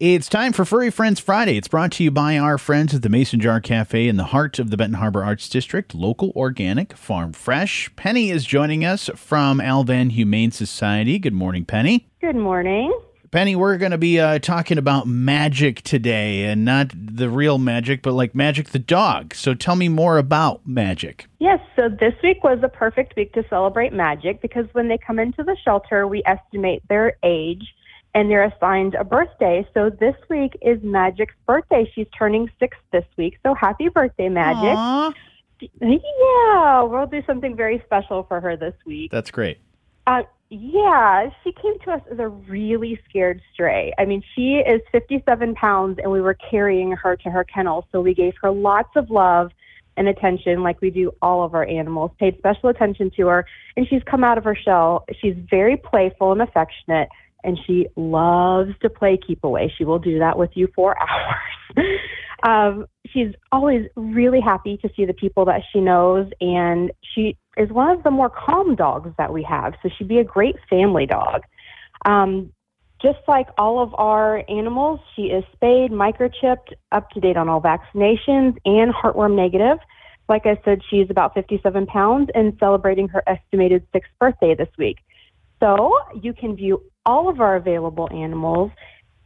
It's time for Furry Friends Friday. It's brought to you by our friends at the Mason Jar Cafe in the heart of the Benton Harbor Arts District, local, organic, farm fresh. Penny is joining us from Al-Van Humane Society. Good morning, Penny. Good morning. Penny, we're going to be uh, talking about magic today and not the real magic, but like Magic the dog. So tell me more about magic. Yes, so this week was a perfect week to celebrate magic because when they come into the shelter, we estimate their age and they're assigned a birthday. So this week is Magic's birthday. She's turning six this week. So happy birthday, Magic. Aww. Yeah, we'll do something very special for her this week. That's great. Uh, yeah, she came to us as a really scared stray. I mean, she is 57 pounds, and we were carrying her to her kennel. So we gave her lots of love and attention, like we do all of our animals, paid special attention to her, and she's come out of her shell. She's very playful and affectionate and she loves to play keep away. She will do that with you for hours. um, she's always really happy to see the people that she knows, and she is one of the more calm dogs that we have. So she'd be a great family dog. Um, just like all of our animals, she is spayed, microchipped, up to date on all vaccinations, and heartworm negative. Like I said, she's about 57 pounds and celebrating her estimated sixth birthday this week. So you can view all of our available animals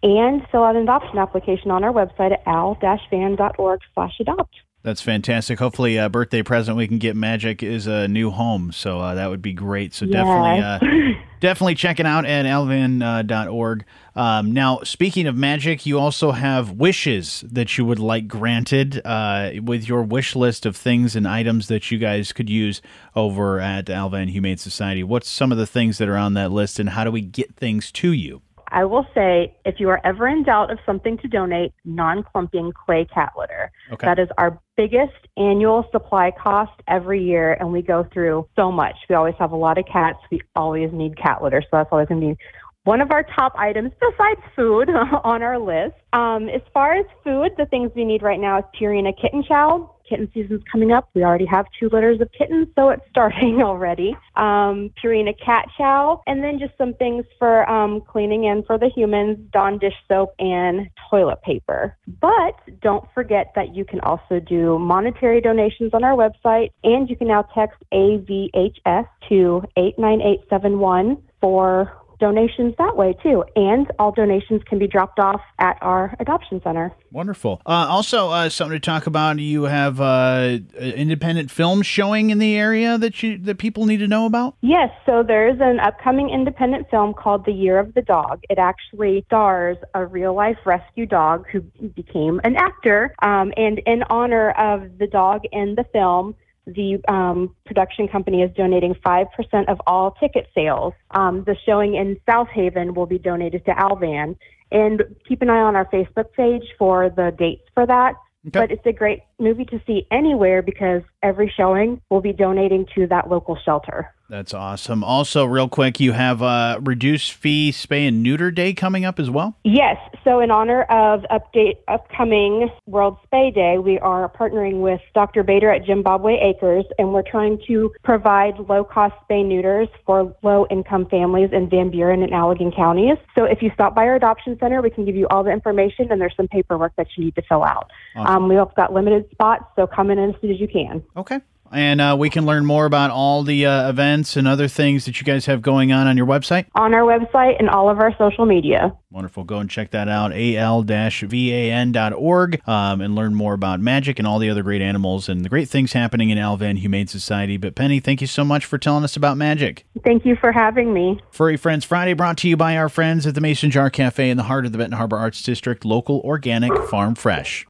and fill out an adoption application on our website at al-van.org slash adopt. That's fantastic. Hopefully, a birthday present we can get Magic is a new home. So uh, that would be great. So yes. definitely, uh, definitely check it out at al-van.org. Uh, um, now, speaking of Magic, you also have wishes that you would like granted uh, with your wish list of things and items that you guys could use over at Al-Van Humane Society. What's some of the things that are on that list, and how do we get things to you? I will say, if you are ever in doubt of something to donate, non-clumping clay cat litter. Okay. That is our biggest annual supply cost every year, and we go through so much. We always have a lot of cats. We always need cat litter, so that's always going to be one of our top items besides food on our list. Um, as far as food, the things we need right now is Purina kitten chow kitten season's coming up. We already have two litters of kittens, so it's starting already. Um, Purina cat chow, and then just some things for um, cleaning in for the humans, Dawn dish soap and toilet paper. But don't forget that you can also do monetary donations on our website, and you can now text AVHS to 89871 for donations that way too. And all donations can be dropped off at our adoption center. Wonderful. Uh, also, uh, something to talk about. You have uh, independent films showing in the area that you that people need to know about. Yes. So there's an upcoming independent film called The Year of the Dog. It actually stars a real life rescue dog who became an actor. Um, and in honor of the dog in the film, the um, production company is donating 5% of all ticket sales. Um, the showing in South Haven will be donated to Al-Van. And keep an eye on our Facebook page for the dates for that. Okay. But it's a great movie to see anywhere because every showing will be donating to that local shelter. That's awesome. Also, real quick, you have a reduced fee spay and neuter day coming up as well. Yes. So, in honor of update upcoming World Spay Day, we are partnering with Dr. Bader at Zimbabwe Acres, and we're trying to provide low-cost spay neuters for low-income families in Van Buren and Allegan counties. So, if you stop by our adoption center, we can give you all the information, and there's some paperwork that you need to fill out. Awesome. Um, we've got limited limited spots, so come in as soon as you can. Okay. And uh, we can learn more about all the uh, events and other things that you guys have going on on your website? On our website and all of our social media. Wonderful. Go and check that out, al-van.org, um, and learn more about magic and all the other great animals and the great things happening in Al-Van Humane Society. But Penny, thank you so much for telling us about magic. Thank you for having me. Furry Friends Friday brought to you by our friends at the Mason Jar Cafe in the heart of the Benton Harbor Arts District, local, organic, farm fresh.